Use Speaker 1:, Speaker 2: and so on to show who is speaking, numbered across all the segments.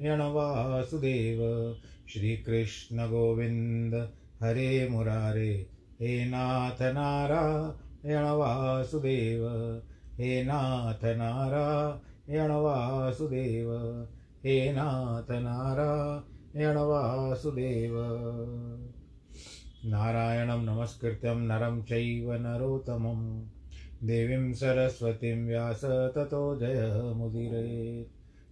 Speaker 1: वासुदेव श्रीकृष्ण गोविन्द हरे मुरारे। हे नाथ नारायण वासुदेव हे नाथ नारायण वासुदेव हे नाथ नारायण वासुदेव नारायणं नमस्कृत्यं नरं चैव नरोत्तमं। देवीं सरस्वतीं व्यास ततो जयमुदीरयेत्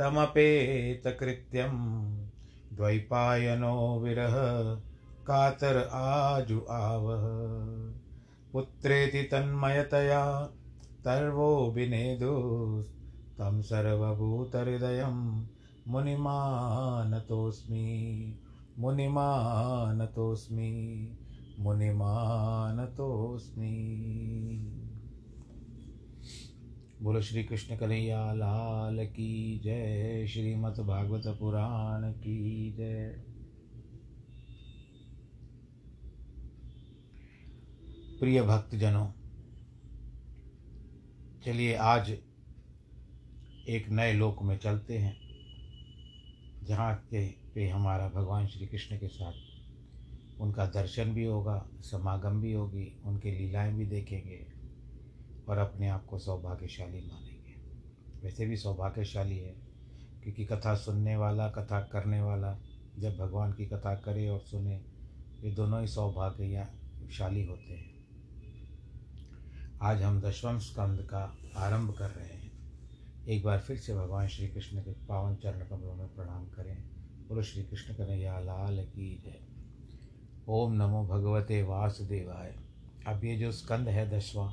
Speaker 1: तमपेतकृत्यं द्वैपायनो विरह कातर आजु आवह। पुत्रेति तन्मयतया तर्वो विनेदुस्तं सर्वभूतहृदयं मुनिमानतोऽस्मि मुनिमानतोऽस्मि मुनिमानतोऽस्मि। बोलो श्री कृष्ण कन्हैया, लाल की जय, श्रीमद् भागवत पुराण की जय। प्रिय भक्तजनों, चलिए आज एक नए लोक में चलते हैं, जहाँ के पे हमारा भगवान श्री कृष्ण के साथ उनका दर्शन भी होगा, समागम भी होगी, उनके लीलाएँ भी देखेंगे। और अपने आप को सौभाग्यशाली मानेंगे। वैसे भी सौभाग्यशाली है, क्योंकि कथा सुनने वाला, कथा करने वाला, जब भगवान की कथा करे और सुने, ये दोनों ही सौभाग्यशाली होते हैं। आज हम दशम स्कंद का आरंभ कर रहे हैं। एक बार फिर से भगवान श्री कृष्ण के पावन चरण कमलों में प्रणाम करें। बोलो श्री कृष्ण कन्हैया, लाल की जय। ओम नमो भगवते वासुदेवाय। अब ये जो स्कंद है दसवां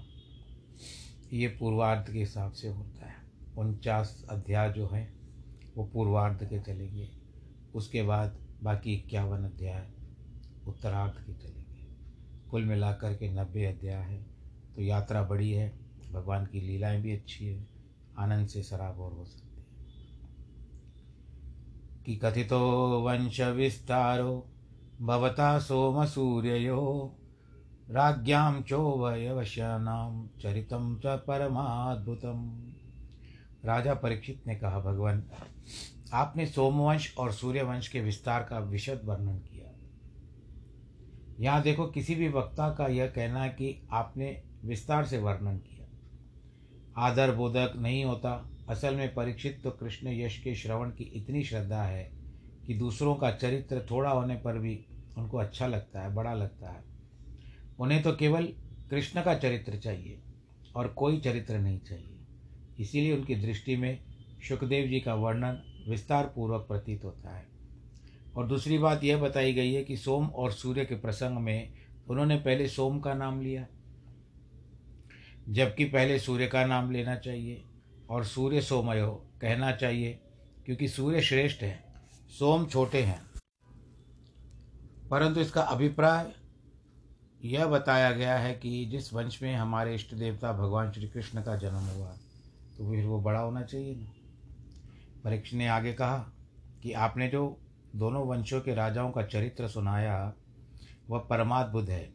Speaker 1: ये पूर्वार्ध के हिसाब से होता है। उनचास अध्याय जो हैं, वो पूर्वार्ध के चलेंगे। उसके बाद बाकी इक्यावन अध्याय उत्तरार्ध के चलेंगे। कुल मिलाकर के नब्बे अध्याय है। तो यात्रा बड़ी है, भगवान की लीलाएँ भी अच्छी है, आनंद से सराबोर हो सकते हैं। कि कथितो वंश विस्तारो, भवता सोम सूर्यो राज्ञां चोभयवश्यानां चरितं च परमाद्भुतम। राजा परीक्षित ने कहा, भगवान, आपने सोमवंश और सूर्यवंश के विस्तार का विशद वर्णन किया। यहाँ देखो, किसी भी वक्ता का यह कहना है कि आपने विस्तार से वर्णन किया। आदर बोधक नहीं होता। असल में परीक्षित तो कृष्ण यश के श्रवण की इतनी श्रद्धा है कि दूसरों का चरित्र थोड़ा होने पर भी उनको अच्छा लगता है, बड़ा लगता है। उन्हें तो केवल कृष्ण का चरित्र चाहिए और कोई चरित्र नहीं चाहिए। इसीलिए उनकी दृष्टि में सुखदेव जी का वर्णन विस्तार पूर्वक प्रतीत होता है। और दूसरी बात यह बताई गई है कि सोम और सूर्य के प्रसंग में उन्होंने पहले सोम का नाम लिया, जबकि पहले सूर्य का नाम लेना चाहिए और सूर्य सोमयो कहना चाहिए, क्योंकि सूर्य श्रेष्ठ है, सोम छोटे हैं। परंतु इसका अभिप्राय यह बताया गया है कि जिस वंश में हमारे इष्ट देवता भगवान श्री कृष्ण का जन्म हुआ तो फिर वो बड़ा होना चाहिए ना। परीक्ष ने आगे कहा कि आपने जो दोनों वंशों के राजाओं का चरित्र सुनाया, वह परमाद्भुत है,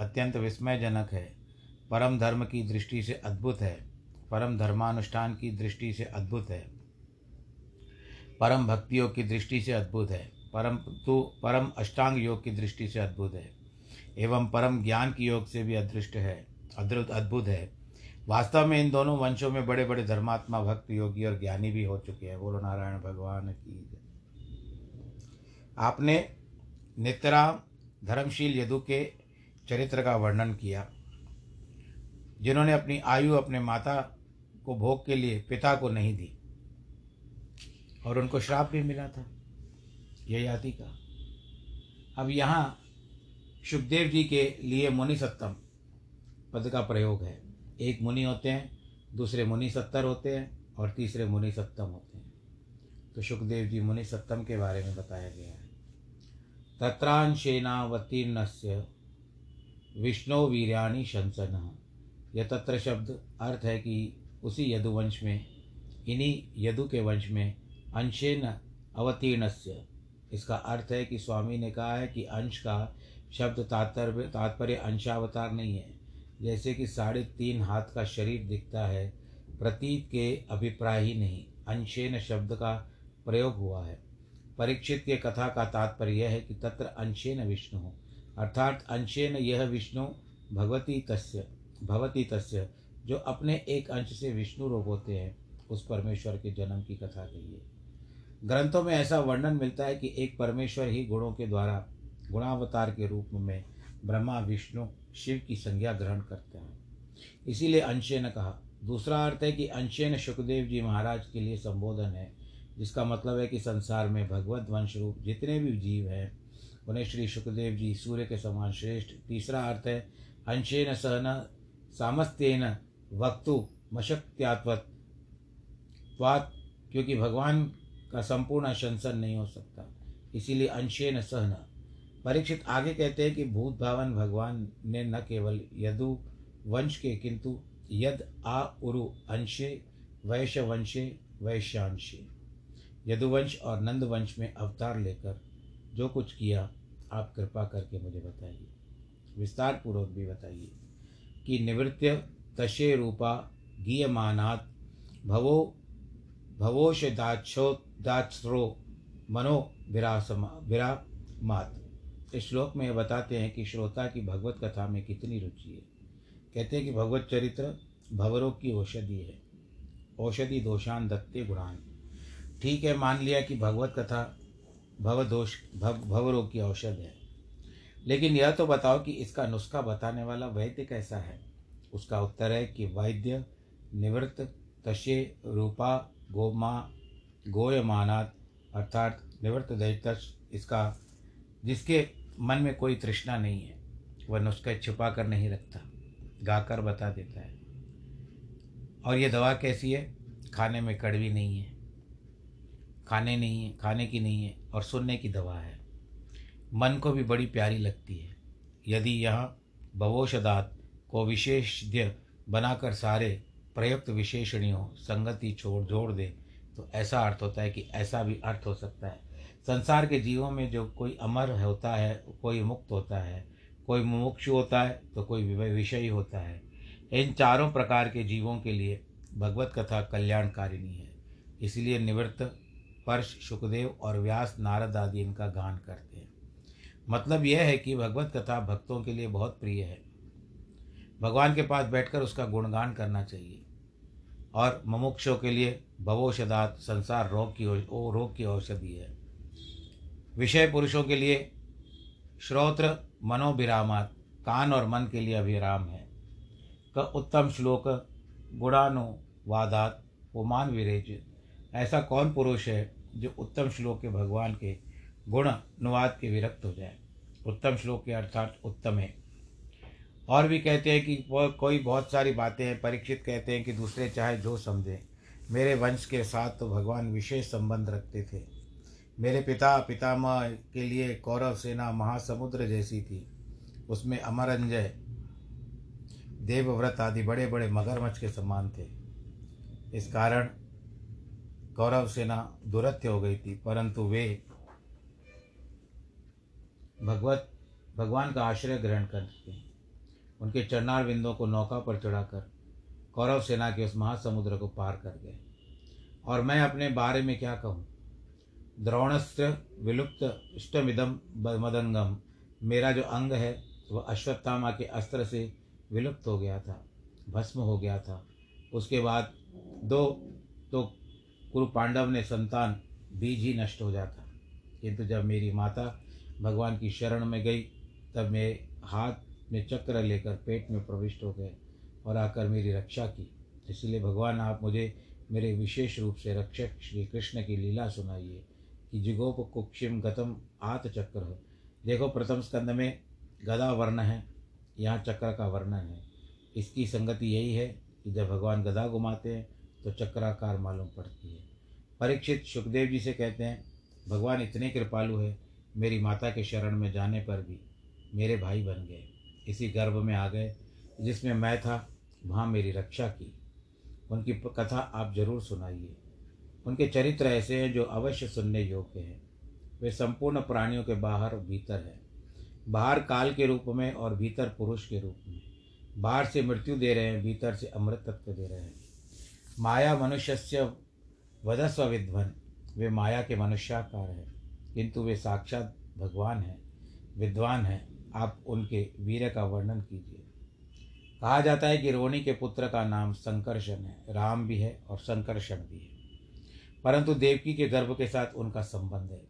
Speaker 1: अत्यंत विस्मयजनक है, परम धर्म की दृष्टि से अद्भुत है, परम धर्मानुष्ठान की दृष्टि से अद्भुत है, परम भक्तियों की दृष्टि से अद्भुत है, परम तो परम अष्टांग योग की दृष्टि से अद्भुत है। एवं परम ज्ञान की योग से भी अदृष्ट है अद्भुत अद्भुत है। वास्तव में इन दोनों वंशों में बड़े बड़े धर्मात्मा, भक्त, योगी और ज्ञानी भी हो चुके हैं। बोलो नारायण भगवान की आपने नित्यराम धर्मशील यदु के चरित्र का वर्णन किया, जिन्होंने अपनी आयु अपने माता को भोग के लिए पिता को नहीं दी, और उनको श्राप भी मिला था, यह आदि का। अब यहाँ सुखदेव जी के लिए मुनि सत्तम पद का प्रयोग है। एक मुनि होते हैं, दूसरे मुनि सत्तर होते हैं और तीसरे मुनि सत्तम होते हैं। तो सुखदेव जी मुनि सत्तम के बारे में बताया गया है। तत्रांशेनावतीर्ण से विष्णु वीराणी शंसन। यह तत्र शब्द अर्थ है कि उसी यदुवंश में, इन्हीं यदु के वंश में अंशेन अवतीर्णस्य। इसका अर्थ है कि स्वामी ने कहा है कि अंश का शब्द तात्पर्य तात्पर्य अंशावतार नहीं है। जैसे कि साढ़े तीन हाथ का शरीर दिखता है, प्रतीत के अभिप्राय ही नहीं अंशेन शब्द का प्रयोग हुआ है। परीक्षित के कथा का तात्पर्य यह है कि तत्र अंशेन विष्णु हो। अर्थात अंशेन यह विष्णु भगवती तस्य, भवती तस्य, जो अपने एक अंश से विष्णु रूप होते हैं, उस परमेश्वर के जन्म की कथा कहिए ग्रंथों में ऐसा वर्णन मिलता है कि एक परमेश्वर ही गुणों के द्वारा गुणावतार के रूप में ब्रह्मा, विष्णु, शिव की संज्ञा ग्रहण करते हैं। इसीलिए अंशे ने कहा। दूसरा अर्थ है कि अंशे ने सुखदेव जी महाराज के लिए संबोधन है, जिसका मतलब है कि संसार में भगवत वंश रूप जितने भी जीव हैं, उन्हें श्री सुखदेव जी सूर्य के समान श्रेष्ठ। तीसरा अर्थ है, अंशेन सहन सामस्तेन वक्तु मशक्त्यात्वत क्योंकि भगवान का संपूर्ण शंसन नहीं हो सकता। इसीलिए अंशेन सहन। परीक्षित आगे कहते हैं कि भूत भावन भगवान ने न केवल यदु वंश के, किंतु यद आ उरु अंशे, वैश्य वंशे, वैश्यांशे। यदुवंश और नंद वंश में अवतार लेकर जो कुछ किया, आप कृपा करके मुझे बताइए। विस्तार पूर्वक भी बताइए कि निवृत्य तशे रूपा गीयमानात् भवो भवोषदाच्छोदाश्रो मनो विरासमा, विरामात। इस श्लोक में बताते हैं कि श्रोता की भगवत कथा में कितनी रुचि है। कहते हैं कि भगवत चरित्र भवरोग की औषधि है। औषधि दोषान दत्ते गुणान। ठीक है, मान लिया कि भगवत कथा भव दोष भव भवरोग की औषध है। लेकिन यह तो बताओ कि इसका नुस्खा बताने वाला वैद्य कैसा है? उसका उत्तर है कि वैद्य निवृत्त तशे रूपा गोमा गोयमानात अर्थात निवृत्त दैतश इसका जिसके मन में कोई तृष्णा नहीं है वह नुस्खे छुपा कर नहीं रखता, गाकर बता देता है। और ये दवा कैसी है? खाने में कड़वी नहीं है, खाने नहीं है, खाने की नहीं है, और सुनने की दवा है। मन को भी बड़ी प्यारी लगती है। यदि यहाँ भवोषदात को विशेषज्ञ बनाकर सारे प्रयुक्त विशेषणियों, संगति छोड़, जोड़ दे तो ऐसा अर्थ होता है कि ऐसा भी अर्थ हो सकता है। संसार के जीवों में जो कोई अमर होता है, कोई मुक्त होता है, कोई मुमुक्षु होता है तो कोई विषयी होता है। इन चारों प्रकार के जीवों के लिए भगवत कथा कल्याणकारिणी है। इसलिए निवृत्त, पर्श सुखदेव और व्यास नारद आदि इनका गान करते हैं। मतलब यह है कि भगवत कथा भक्तों के लिए बहुत प्रिय है। भगवान के पास बैठकर उसका गुणगान करना चाहिए। और मुमुक्षों के लिए भवोषदात संसार रोग की रोग की औषधि है। विषय पुरुषों के लिए श्रोत्र मनोभिरामात कान और मन के लिए अभिराम है। क उत्तम श्लोक, गुणानुवादात पुमान विरेच ऐसा कौन पुरुष है जो उत्तम श्लोक के भगवान के गुण अनुवाद के विरक्त हो जाए? उत्तम श्लोक के अर्थात उत्तम है। और भी कहते हैं कि वो कोई बहुत सारी बातें हैं, परीक्षित कहते हैं कि दूसरे चाहे जो समझें। मेरे वंश के साथ तो भगवान विशेष संबंध रखते थे। मेरे पिता, पितामह के लिए कौरव सेना महासमुद्र जैसी थी। उसमें अमरंजय, देवव्रत आदि बड़े बड़े मगरमच्छ के समान थे। इस कारण कौरव सेना दुरत्य हो गई थी, परंतु वे भगवत, भगवान का आश्रय ग्रहण करके उनके चरणार बिंदों को नौका पर चढ़ाकर कौरव सेना के उस महासमुद्र को पार कर गए। और मैं अपने बारे में क्या कहूँ? द्रोणस्त्र विलुप्त इष्टमिदम मदंगम। मेरा जो अंग है, वह अश्वत्थामा के अस्त्र से विलुप्त हो गया था, भस्म हो गया था। उसके बाद दो तो कुरु पांडव ने संतान बीज ही नष्ट हो जाता। किंतु जब मेरी माता भगवान की शरण में गई, तब मेरे हाथ में चक्र लेकर पेट में प्रविष्ट हो गए और आकर मेरी रक्षा की। इसलिए भगवान, आप मुझे मेरे विशेष रूप से रक्षक श्री कृष्ण की लीला सुनाइए। कि जिगोप कुक्षिम गतम आत चक्र। देखो, प्रथम स्कंद में गदा वर्ण है, यहाँ चक्र का वर्णन है। इसकी संगति यही है कि जब भगवान गदा घुमाते हैं तो चक्राकार मालूम पड़ती है। परीक्षित सुखदेव जी से कहते हैं, भगवान इतने कृपालु है, मेरी माता के शरण में जाने पर भी मेरे भाई बन गए। इसी गर्भ में आ गए, जिसमें मैं था, वहाँ मेरी रक्षा की। उनकी कथा आप ज़रूर सुनाइए। उनके चरित्र ऐसे हैं जो अवश्य सुनने योग्य हैं। वे संपूर्ण प्राणियों के बाहर और भीतर हैं। बाहर काल के रूप में और भीतर पुरुष के रूप में। बाहर से मृत्यु दे रहे हैं, भीतर से अमृत तत्व दे रहे हैं। माया मनुष्य से वधस्व विद्वन। वे माया के मनुष्याकार हैं। किंतु वे साक्षात भगवान हैं, विद्वान हैं। आप उनके वीर का वर्णन कीजिए। कहा जाता है कि रोणी के पुत्र का नाम संकर्षण है। राम भी है और संकर्षण भी है। परंतु देवकी के गर्भ के साथ उनका संबंध है।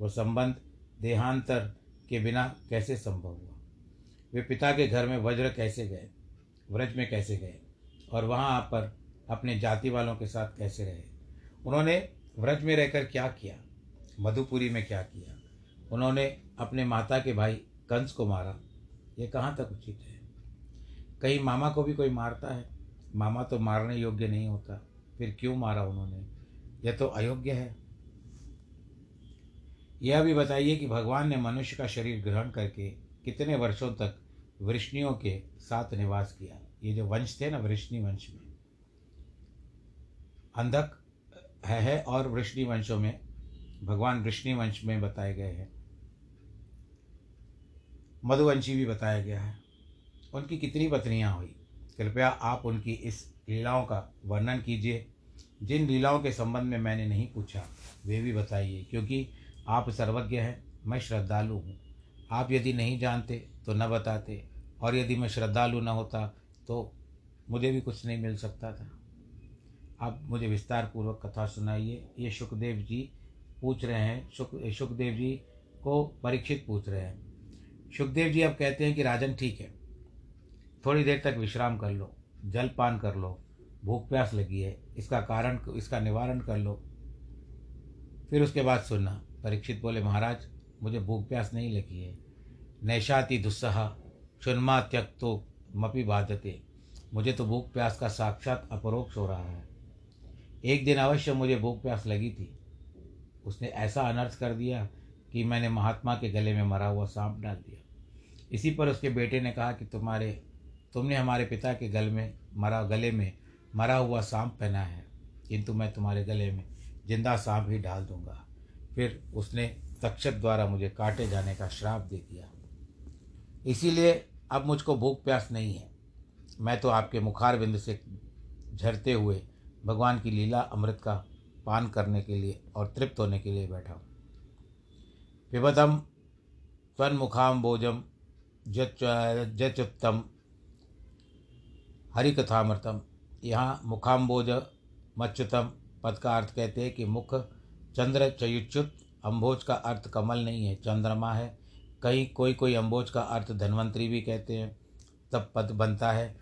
Speaker 1: वो संबंध देहांतर के बिना कैसे संभव हुआ? वे पिता के घर में वज्र कैसे गए? व्रज में कैसे गए? और वहाँ पर अपने जाति वालों के साथ कैसे रहे? उन्होंने व्रज में रहकर क्या किया? मधुपुरी में क्या किया? उन्होंने अपने माता के भाई कंस को मारा। ये कहाँ तक उचित है? कहीं मामा को भी कोई मारता है? मामा तो मारने योग्य नहीं होता। फिर क्यों मारा उन्होंने? यह तो अयोग्य है। यह भी बताइए कि भगवान ने मनुष्य का शरीर ग्रहण करके कितने वर्षों तक वृष्णियों के साथ निवास किया। ये जो वंश थे ना वृष्णि वंश में। अंधक है, है और वृष्णि वंशों में भगवान वृष्णि वंश में बताए गए हैं। मधुवंशी भी बताया गया है। उनकी कितनी पत्नियाँ हुई? कृपया आप उनकी इस लीलाओं का वर्णन कीजिए। जिन लीलाओं के संबंध में मैंने नहीं पूछा, वे भी बताइए, क्योंकि आप सर्वज्ञ हैं, मैं श्रद्धालु हूँ। आप यदि नहीं जानते तो न बताते, और यदि मैं श्रद्धालु न होता तो मुझे भी कुछ नहीं मिल सकता था। आप मुझे विस्तार पूर्वक कथा सुनाइए। ये सुखदेव जी पूछ रहे हैं सुख सुखदेव जी को परीक्षित पूछ रहे हैं। सुखदेव जी अब कहते हैं कि राजन ठीक है, थोड़ी देर तक विश्राम कर लो, जलपान कर लो। भूख प्यास लगी है, इसका कारण इसका निवारण कर लो। फिर उसके बाद सुनना, परीक्षित बोले, महाराज, मुझे भूख प्यास नहीं लगी है। नैशाति दुस्सह चुनमा त्यक तो मपी बाधते। मुझे तो भूख प्यास का साक्षात अपरोक्ष हो रहा है। एक दिन अवश्य मुझे भूख प्यास लगी थी। उसने ऐसा अनर्थ कर दिया कि मैंने महात्मा के गले में मरा हुआ सांप डाल दिया। इसी पर उसके बेटे ने कहा कि तुम्हारे तुमने हमारे पिता के गल में मरा गले में मरा हुआ सांप पहना है, किंतु मैं तुम्हारे गले में ज़िंदा सांप ही डाल दूँगा। फिर उसने तक्षक द्वारा मुझे काटे जाने का श्राप दे दिया। इसीलिए अब मुझको भूख प्यास नहीं है। मैं तो आपके मुखार बिंद से झरते हुए भगवान की लीला अमृत का पान करने के लिए और तृप्त होने के लिए बैठा हूँ। पिबतम त्वन्मुखाम भोजम जत्युत्तम हरिकथामृतम। यहाँ मुखाम्बोज मच्युतम पद का अर्थ कहते हैं कि मुख चंद्र चयुच्युत अम्बोज का अर्थ कमल नहीं है, चंद्रमा है। कहीं कोई कोई अम्बोज का अर्थ धन्वंतरी भी कहते हैं, तब पद बनता है।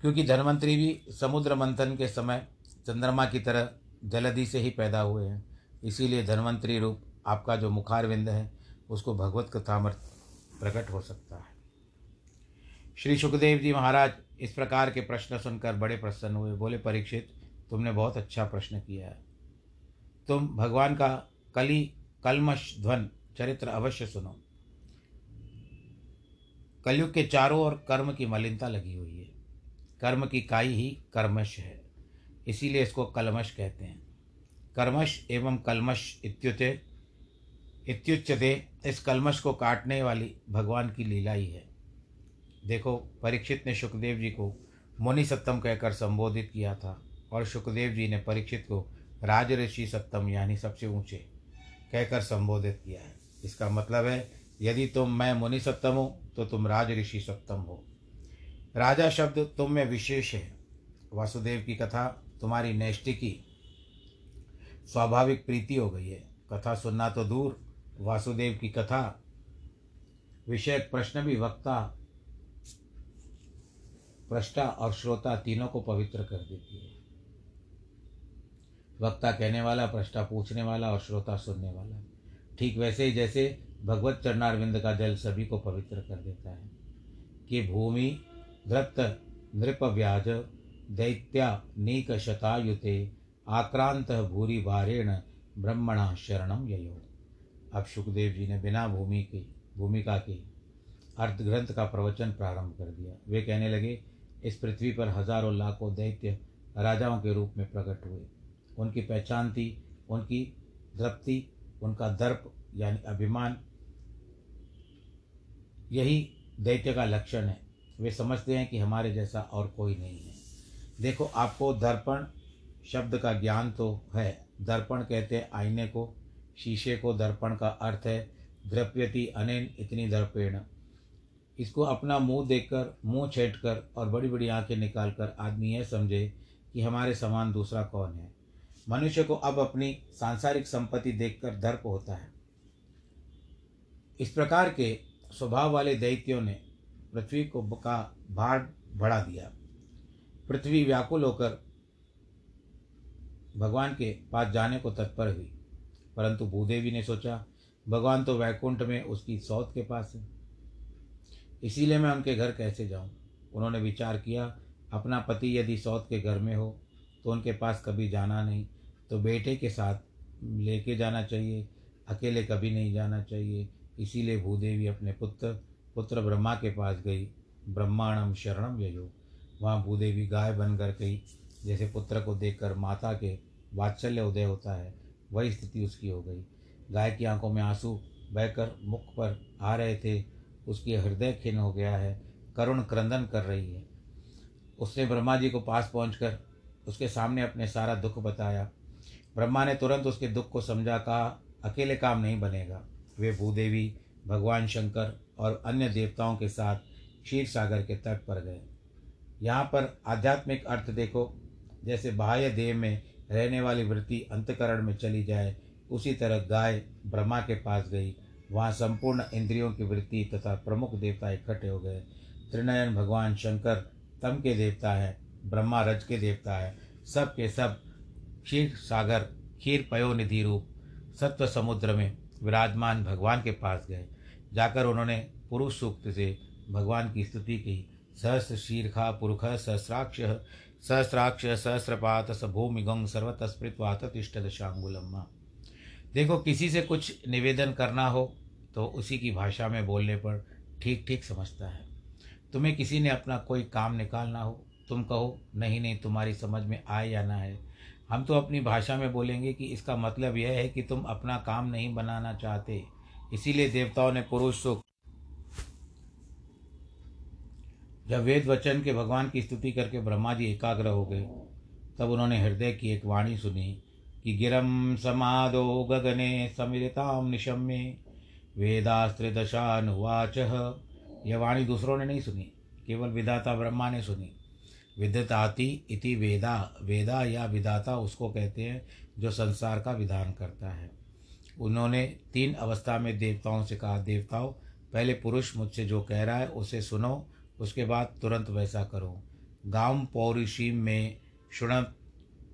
Speaker 1: क्योंकि धन्वंतरी भी समुद्र मंथन के समय चंद्रमा की तरह जलधि से ही पैदा हुए हैं। इसीलिए धन्वंतरी रूप आपका जो मुखारविंद है, उसको भगवत कथामृत प्रकट हो सकता है। श्री सुखदेव जी महाराज इस प्रकार के प्रश्न सुनकर बड़े प्रसन्न हुए। बोले, परीक्षित, तुमने बहुत अच्छा प्रश्न किया है। तुम भगवान का कली, कलमश ध्वन चरित्र अवश्य सुनो। कलयुग के चारों ओर कर्म की मलिनता लगी हुई है। कर्म की काई ही कर्मश है। इसीलिए इसको कलमश कहते हैं। कर्मश एवं कलमश इत्युते इत्युच्यते, इस कलमश को काटने वाली भगवान की लीला ही है। देखो, परीक्षित ने सुखदेव जी को मुनि सत्तम कहकर संबोधित किया था और सुखदेव जी ने परीक्षित को राज ऋषि सत्तम यानी सबसे ऊँचे कहकर संबोधित किया है। इसका मतलब है, यदि तुम, मैं मुनि सत्तम हो तो तुम राज ऋषि सत्तम हो। राजा शब्द तुम में विशेष है। वासुदेव की कथा तुम्हारी नैष्टिकी स्वाभाविक प्रीति हो गई है। कथा सुनना तो दूर, वासुदेव की कथा विषयक प्रश्न भी वक्ता प्रष्टा और श्रोता तीनों को पवित्र कर देती है। वक्ता कहने वाला, प्रष्टा पूछने वाला और श्रोता सुनने वाला। ठीक वैसे ही जैसे भगवत चरणारविंद का जल सभी को पवित्र कर देता है। कि भूमि नृप व्याज, दैत्या, नीक शतायुते, आक्रांत भूरी भारेण ब्रह्मणा शरणम ययो। अब सुखदेव जी ने बिना भूमि के, भूमिका के अर्थ ग्रंथ का प्रवचन प्रारंभ कर दिया। वे कहने लगे इस पृथ्वी पर हज़ारों लाखों दैत्य राजाओं के रूप में प्रकट हुए। उनकी पहचान थी, उनकी दृप्ति, उनका दर्प यानी अभिमान। यही दैत्य का लक्षण है। वे समझते हैं कि हमारे जैसा और कोई नहीं है। देखो, आपको दर्पण शब्द का ज्ञान तो है। दर्पण कहते हैं आईने को, शीशे को दर्पण का अर्थ है, द्रव्यति अनेन इतनी दर्पेण। इसको अपना मुँह देखकर, मुँह कर और बड़ी बड़ी आँखें निकाल कर आदमी यह समझे कि हमारे समान दूसरा कौन है। मनुष्य को अब अपनी सांसारिक संपत्ति देखकर दर्प होता है। इस प्रकार के स्वभाव वाले दैत्यों ने पृथ्वी को का भार बढ़ा दिया। पृथ्वी व्याकुल होकर भगवान के पास जाने को तत्पर हुई। परंतु भूदेवी ने सोचा, भगवान तो वैकुंठ में उसकी सौत के पास है। इसीलिए मैं उनके घर कैसे जाऊँ? उन्होंने विचार किया, अपना पति यदि सौत के घर में हो तो उनके पास कभी जाना नहीं। तो बेटे के साथ लेके जाना चाहिए, अकेले कभी नहीं जाना चाहिए। इसीलिए भूदेवी अपने पुत्र पुत्र ब्रह्मा के पास गई। ब्रह्मांडम शरणम यजो। वहाँ भूदेवी गाय बनकर गई जैसे पुत्र को देखकर माता के वात्सल्य उदय होता है, वही स्थिति उसकी हो गई। गाय की आँखों में आँसू बहकर मुख पर आ रहे थे। उसकी हृदय खिन हो गया है, करुण क्रंदन कर रही है। उसने ब्रह्मा जी को पास पहुंचकर उसके सामने अपने सारा दुख बताया। ब्रह्मा ने तुरंत उसके दुख को समझा, कहा, अकेले काम नहीं बनेगा। वे भूदेवी, भगवान शंकर और अन्य देवताओं के साथ क्षीर सागर के तट पर गए। यहाँ पर आध्यात्मिक अर्थ देखो, जैसे बाह्य देह में रहने वाली वृत्ति अंतकरण में चली जाए, उसी तरह गाय ब्रह्मा के पास गई वहाँ संपूर्ण इंद्रियों की वृत्ति तथा प्रमुख देवता इकट्ठे हो गए। त्रिनयन भगवान शंकर तम के देवता है, ब्रह्मा रज के देवता है, सब के सब क्षीर सागर खीर पयोनिधि रूप, सत्व समुद्र में विराजमान भगवान के पास गए। जाकर उन्होंने पुरुष सूक्त से भगवान की स्तुति की। सहस्र शीर्खा पुरुख सहस्राक्ष सहस्राक्ष सहस्रपात स गंग सर्वतस्पृतवात तिष्ठ दशांगुलम्मा देखो, किसी से कुछ निवेदन करना हो तो उसी की भाषा में बोलने पर ठीक ठीक समझता है। तुम्हें किसी ने अपना कोई काम निकालना हो, तुम कहो, नहीं नहीं, तुम्हारी समझ में आए या ना है हम तो अपनी भाषा में बोलेंगे कि इसका मतलब यह है कि तुम अपना काम नहीं बनाना चाहते। इसीलिए देवताओं ने पुरुष, सुख, जब वेद वचन के भगवान की स्तुति करके ब्रह्मा जी एकाग्र हो गए, तब उन्होंने हृदय की एक वाणी सुनी। कि गिरम समादो गगने समिरताम निशम्य। वेदास्त्रिदशानुवाच। यह वाणी दूसरों ने नहीं सुनी, केवल विधाता ब्रह्मा ने सुनी। विदताति इति वेदा वेदा या विधाता उसको कहते हैं, जो संसार का विधान करता है। उन्होंने तीन अवस्था में देवताओं से कहा, देवताओं, पहले पुरुष मुझसे जो कह रहा है, उसे सुनो, उसके बाद तुरंत वैसा करो। गाँव पौरुषी में शुण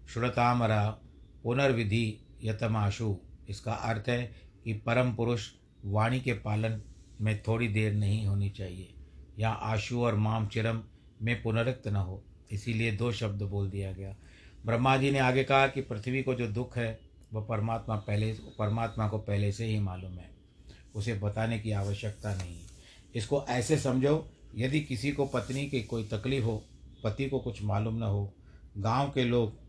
Speaker 1: शुणतामरा पुनर्विधि यतमाशु। इसका अर्थ है कि परम पुरुष वाणी के पालन में थोड़ी देर नहीं होनी चाहिए, या आशु और माम चिरम में पुनरुक्त न हो। इसीलिए दो शब्द बोल दिया गया। ब्रह्मा जी ने आगे कहा कि पृथ्वी को जो दुख है, वह परमात्मा पहले, परमात्मा को पहले से ही मालूम है। उसे बताने की आवश्यकता नहीं इसको ऐसे समझो, यदि किसी को पत्नी की कोई तकलीफ़ हो, पति को कुछ मालूम न हो, गाँव के लोग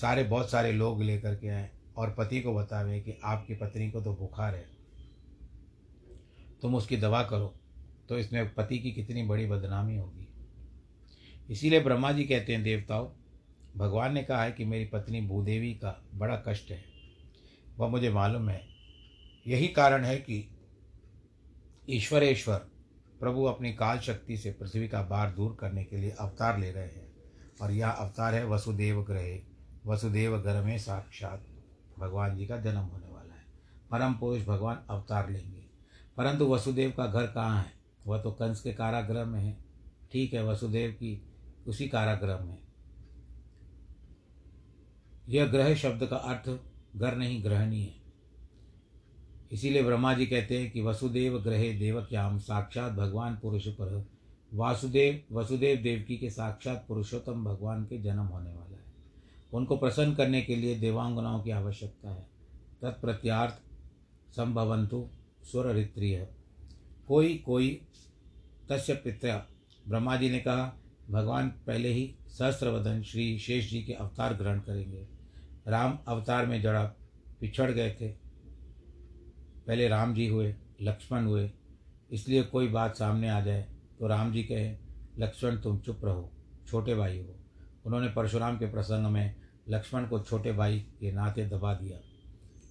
Speaker 1: सारे, बहुत सारे लोग लेकर के आए और पति को बतावे कि आपकी पत्नी को तो बुखार है। तुम उसकी दवा करो तो इसमें पति की कितनी बड़ी बदनामी होगी। इसीलिए ब्रह्मा जी कहते हैं, देवताओं, भगवान ने कहा है कि मेरी पत्नी भूदेवी का बड़ा कष्ट है। वह मुझे मालूम है। यही कारण है कि ईश्वरेश्वर प्रभु अपनी काल शक्ति से पृथ्वी का भार दूर करने के लिए अवतार ले रहे हैं। और यह अवतार है वसुदेव ग्रहे। वसुदेव घर में साक्षात। भगवान जी का जन्म होने वाला है। परम पुरुष भगवान अवतार लेंगे। परंतु वसुदेव का घर कहाँ है? वह तो कंस के कारागृह में है। ठीक है, वसुदेव की उसी कारागृह में। यह ग्रह शब्द का अर्थ घर नहीं ग्रहणी है। इसीलिए ब्रह्मा जी कहते हैं कि वसुदेव ग्रहे देवक्याम, साक्षात भगवान पुरुष पर। वासुदेव, वसुदेव देवकी के साक्षात पुरुषोत्तम भगवान के जन्म होने वाला उनको प्रसन्न करने के लिए देवांगनाओं की आवश्यकता है। तत्प्रत्यार्थ संभवंतु स्वर ऋत्रिय कोई कोई, तस्य पिता ब्रह्मा जी ने कहा, भगवान पहले ही सहस्त्रवदन श्री शेष जी के अवतार ग्रहण करेंगे। राम अवतार में जड़ा पिछड़ गए थे। पहले राम जी हुए, लक्ष्मण हुए। इसलिए कोई बात सामने आ जाए तो राम जी कहे, लक्ष्मण तुम चुप रहो, छोटे भाई हो। उन्होंने परशुराम के प्रसंग में लक्ष्मण को छोटे भाई के नाते दबा दिया।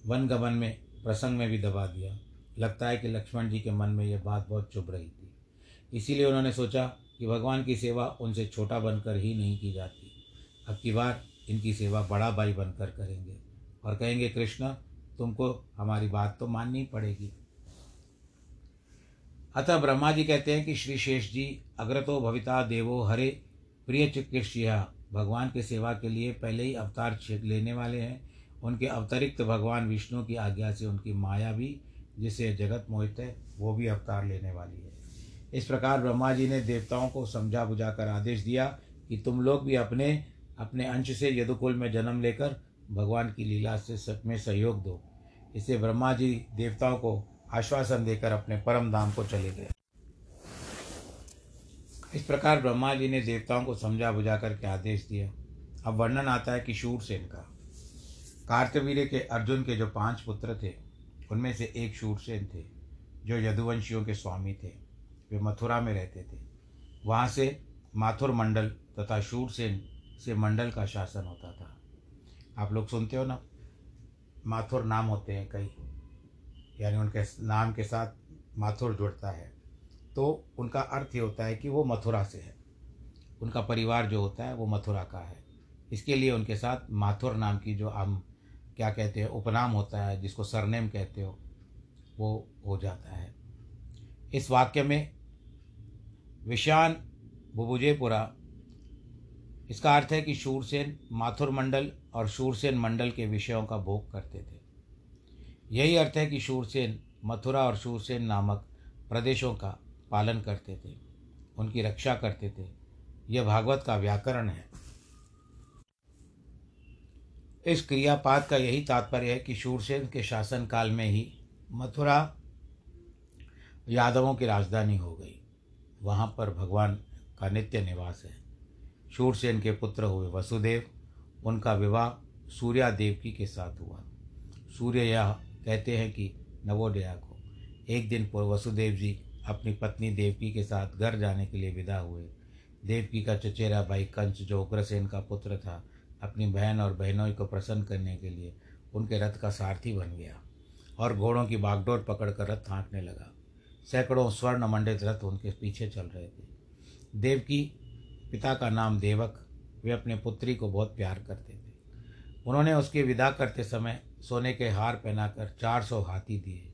Speaker 1: वन गमन में, प्रसंग में भी दबा दिया। लगता है कि लक्ष्मण जी के मन में यह बात बहुत चुभ रही थी। इसीलिए उन्होंने सोचा कि भगवान की सेवा उनसे छोटा बनकर ही नहीं की जाती। अब की बार इनकी सेवा बड़ा भाई बनकर करेंगे और कहेंगे, कृष्ण, तुमको हमारी बात तो माननी पड़ेगी। अतः ब्रह्मा जी कहते हैं कि श्री शेष जी, अग्रतो भविता देवो हरे, प्रिय चिकित्सिया भगवान के सेवा के लिए पहले ही अवतार लेने वाले हैं। उनके अवतरिक्त भगवान विष्णु की आज्ञा से उनकी माया भी, जिसे जगत मोहित है, वो भी अवतार लेने वाली है। इस प्रकार ब्रह्मा जी ने देवताओं को समझा बुझा कर आदेश दिया कि तुम लोग भी अपने अपने अंश से यदुकुल में जन्म लेकर भगवान की लीला से सब में सहयोग दो। इससे ब्रह्मा जी देवताओं को आश्वासन देकर अपने परम धाम को चले गए। इस प्रकार ब्रह्मा जी ने देवताओं को समझा बुझा करके आदेश दिया। अब वर्णन आता है कि शूरसेन का। कार्तवीर्य के अर्जुन के जो पाँच पुत्र थे, उनमें से एक शूरसेन थे, जो यदुवंशियों के स्वामी थे। वे मथुरा में रहते थे। वहाँ से माथुर मंडल तथा शूरसेन से मंडल का शासन होता था। आप लोग सुनते हो ना? माथुर नाम होते हैं कई। यानी उनके नाम के साथ माथुर जुड़ता है। तो उनका अर्थ ये होता है कि वो मथुरा से है। उनका परिवार जो होता है वो मथुरा का है। इसके लिए उनके साथ माथुर नाम की जो हम क्या कहते हैं, उपनाम होता है, जिसको सरनेम कहते हो, वो हो जाता है। इस वाक्य में विशान बुबुजेपुरा, इसका अर्थ है कि शूरसेन माथुर मंडल और शूरसेन मंडल के विषयों का भोग करते थे। यही अर्थ है कि शूरसेन, मथुरा और शूरसेन नामक प्रदेशों का पालन करते थे, उनकी रक्षा करते थे। यह भागवत का व्याकरण है। इस क्रियापात का यही तात्पर्य है कि शूरसेन के शासन काल में ही मथुरा यादवों की राजधानी हो गई। वहाँ पर भगवान का नित्य निवास है। शूरसेन के पुत्र हुए वसुदेव, उनका विवाह सूर्या देवकी के साथ हुआ। सूर्य यह कहते हैं कि नवोदया को एक दिन पूर्व वसुदेव जी अपनी पत्नी देवकी के साथ घर जाने के लिए विदा हुए। देवकी का चचेरा भाई कंच, जो उग्रसेन का पुत्र था, अपनी बहन और बहनों को प्रसन्न करने के लिए उनके रथ का सारथी बन गया और घोड़ों की बागडोर पकड़कर रथ हाँकने लगा। सैकड़ों स्वर्ण मंडित रथ उनके पीछे चल रहे थे। देवकी, पिता का नाम देवक, वे अपने पुत्री को बहुत प्यार करते थे। उन्होंने उसकी विदा करते समय सोने के हार पहनाकर चार सौ हाथी दिए,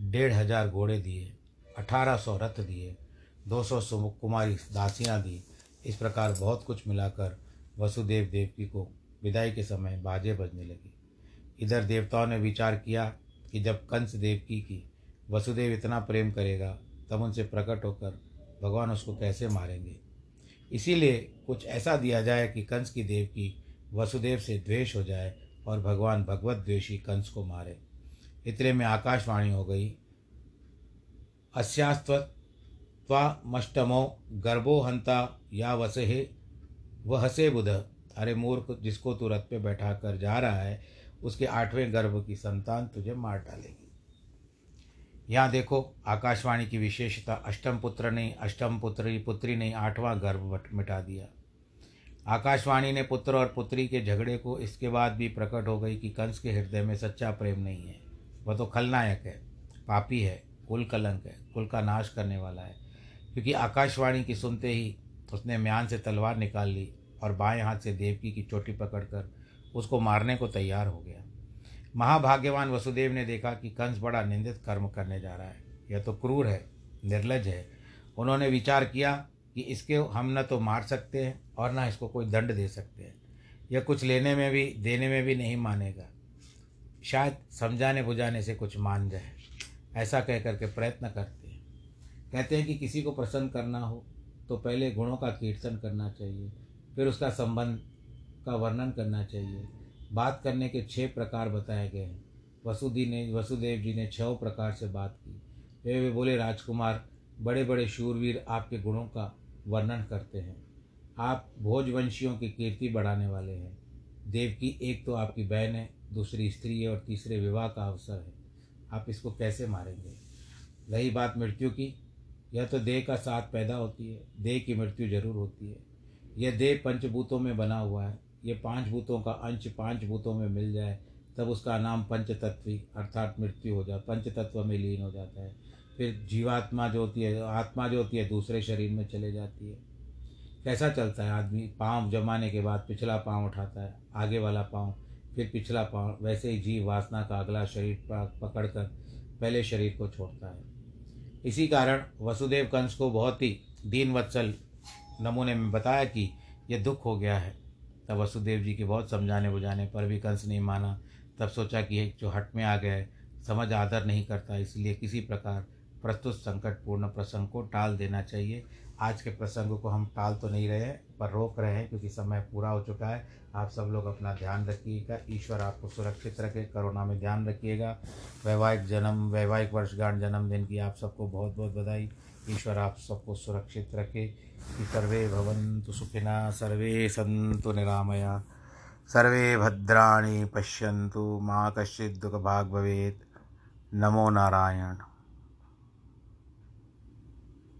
Speaker 1: डेढ़ हज़ार घोड़े दिए अठारह सौ रथ दिए, दो सौ कुमारी दासियाँ दी। इस प्रकार बहुत कुछ मिलाकर वसुदेव देवकी को विदाई के समय बाजे बजने लगे। इधर देवताओं ने विचार किया कि जब कंस देवकी की वसुदेव इतना प्रेम करेगा, तब उनसे प्रकट होकर भगवान उसको कैसे मारेंगे? इसीलिए कुछ ऐसा दिया जाए कि कंस की देव की वसुदेव से द्वेष हो जाए और भगवान भगवत द्वेषी कंस को मारे। इतने में आकाशवाणी हो गई। अस्यास्त्वमष्टमो गर्भो हंता या वसहे वह हसे बुध। अरे मूर्ख, जिसको तू रथ पे बैठा कर जा रहा है, उसके आठवें गर्भ की संतान तुझे मार डालेगी। यहाँ देखो, आकाशवाणी की विशेषता, अष्टम पुत्र ने, अष्टम पुत्री पुत्री ने आठवां गर्भ मिटा दिया। आकाशवाणी ने पुत्र और पुत्री के झगड़े को इसके बाद भी प्रकट हो गई कि कंस के हृदय में सच्चा प्रेम नहीं है। वह तो खलनायक है, पापी है। कुल कलंक है, कुल का नाश करने वाला है। क्योंकि आकाशवाणी की सुनते ही उसने म्यान से तलवार निकाल ली और बाएँ हाथ से देवकी की चोटी पकड़कर उसको मारने को तैयार हो गया। महाभाग्यवान वसुदेव ने देखा कि कंस बड़ा निंदित कर्म करने जा रहा है। यह तो क्रूर है, निर्लज है। उन्होंने विचार किया कि इसके हम न तो मार सकते हैं और न इसको कोई दंड दे सकते हैं। यह कुछ लेने में भी, देने में भी नहीं मानेगा। शायद समझाने बुझाने से कुछ मान जाए। ऐसा कह करके प्रयत्न करते हैं। कहते हैं कि किसी को प्रसन्न करना हो तो पहले गुणों का कीर्तन करना चाहिए, फिर उसका संबंध का वर्णन करना चाहिए। बात करने के छह प्रकार बताए गए हैं। वसुदी ने, वसुदेव जी ने छह प्रकार से बात की। वे वे बोले, राजकुमार बड़े बड़े शूरवीर आपके गुणों का वर्णन करते हैं। आप भोजवंशियों की कीर्ति बढ़ाने वाले हैं। देव की एक तो आपकी बहन है, दूसरी स्त्री है और तीसरे विवाह का अवसर है। आप इसको कैसे मारेंगे? रही बात मृत्यु की, यह तो देह का साथ पैदा होती है, देह की मृत्यु ज़रूर होती है। यह देह पंचभूतों में बना हुआ है ये पाँच भूतों का अंश पाँच भूतों में मिल जाए, तब उसका नाम पंचतत्वी अर्थात मृत्यु हो जाए पंचतत्व में लीन हो जाता है। फिर जीवात्मा जो होती है, आत्मा जो होती है, दूसरे शरीर में चले जाती है। कैसा चलता है आदमी? पाँव जमाने के बाद पिछला पाँव उठाता है, आगे वाला पाँव फिर पिछला पाँव वैसे ही जीव वासना का अगला शरीर पकड़ कर पहले शरीर को छोड़ता है। इसी कारण वसुदेव कंस को बहुत ही दीन वत्सल नमूने में बताया कि यह दुख हो गया है। तब वसुदेव जी के बहुत समझाने बुझाने पर भी कंस नहीं माना। तब सोचा कि जो हट में आ गए समझ आदर नहीं करता, इसलिए किसी प्रकार प्रस्तुत संकटपूर्ण प्रसंग को टाल देना चाहिए। आज के प्रसंग को हम टाल तो नहीं रहे पर रोक रहे हैं, क्योंकि समय पूरा हो चुका है। आप सब लोग अपना ध्यान रखिएगा। ईश्वर आपको सुरक्षित रखे कोरोना में ध्यान रखिएगा। वैवाहिक जन्म, वैवाहिक वर्षगांठ जन्मदिन की आप सबको बहुत बहुत बधाई। ईश्वर आप सबको सुरक्षित रखे। कि सर्वे भवन्तु सुखिना, सर्वे सन्तु निरामया, सर्वे भद्राणि पश्यन्तु, माँ कश्चित् दुःखभाग् भवेत्। नमो नारायण।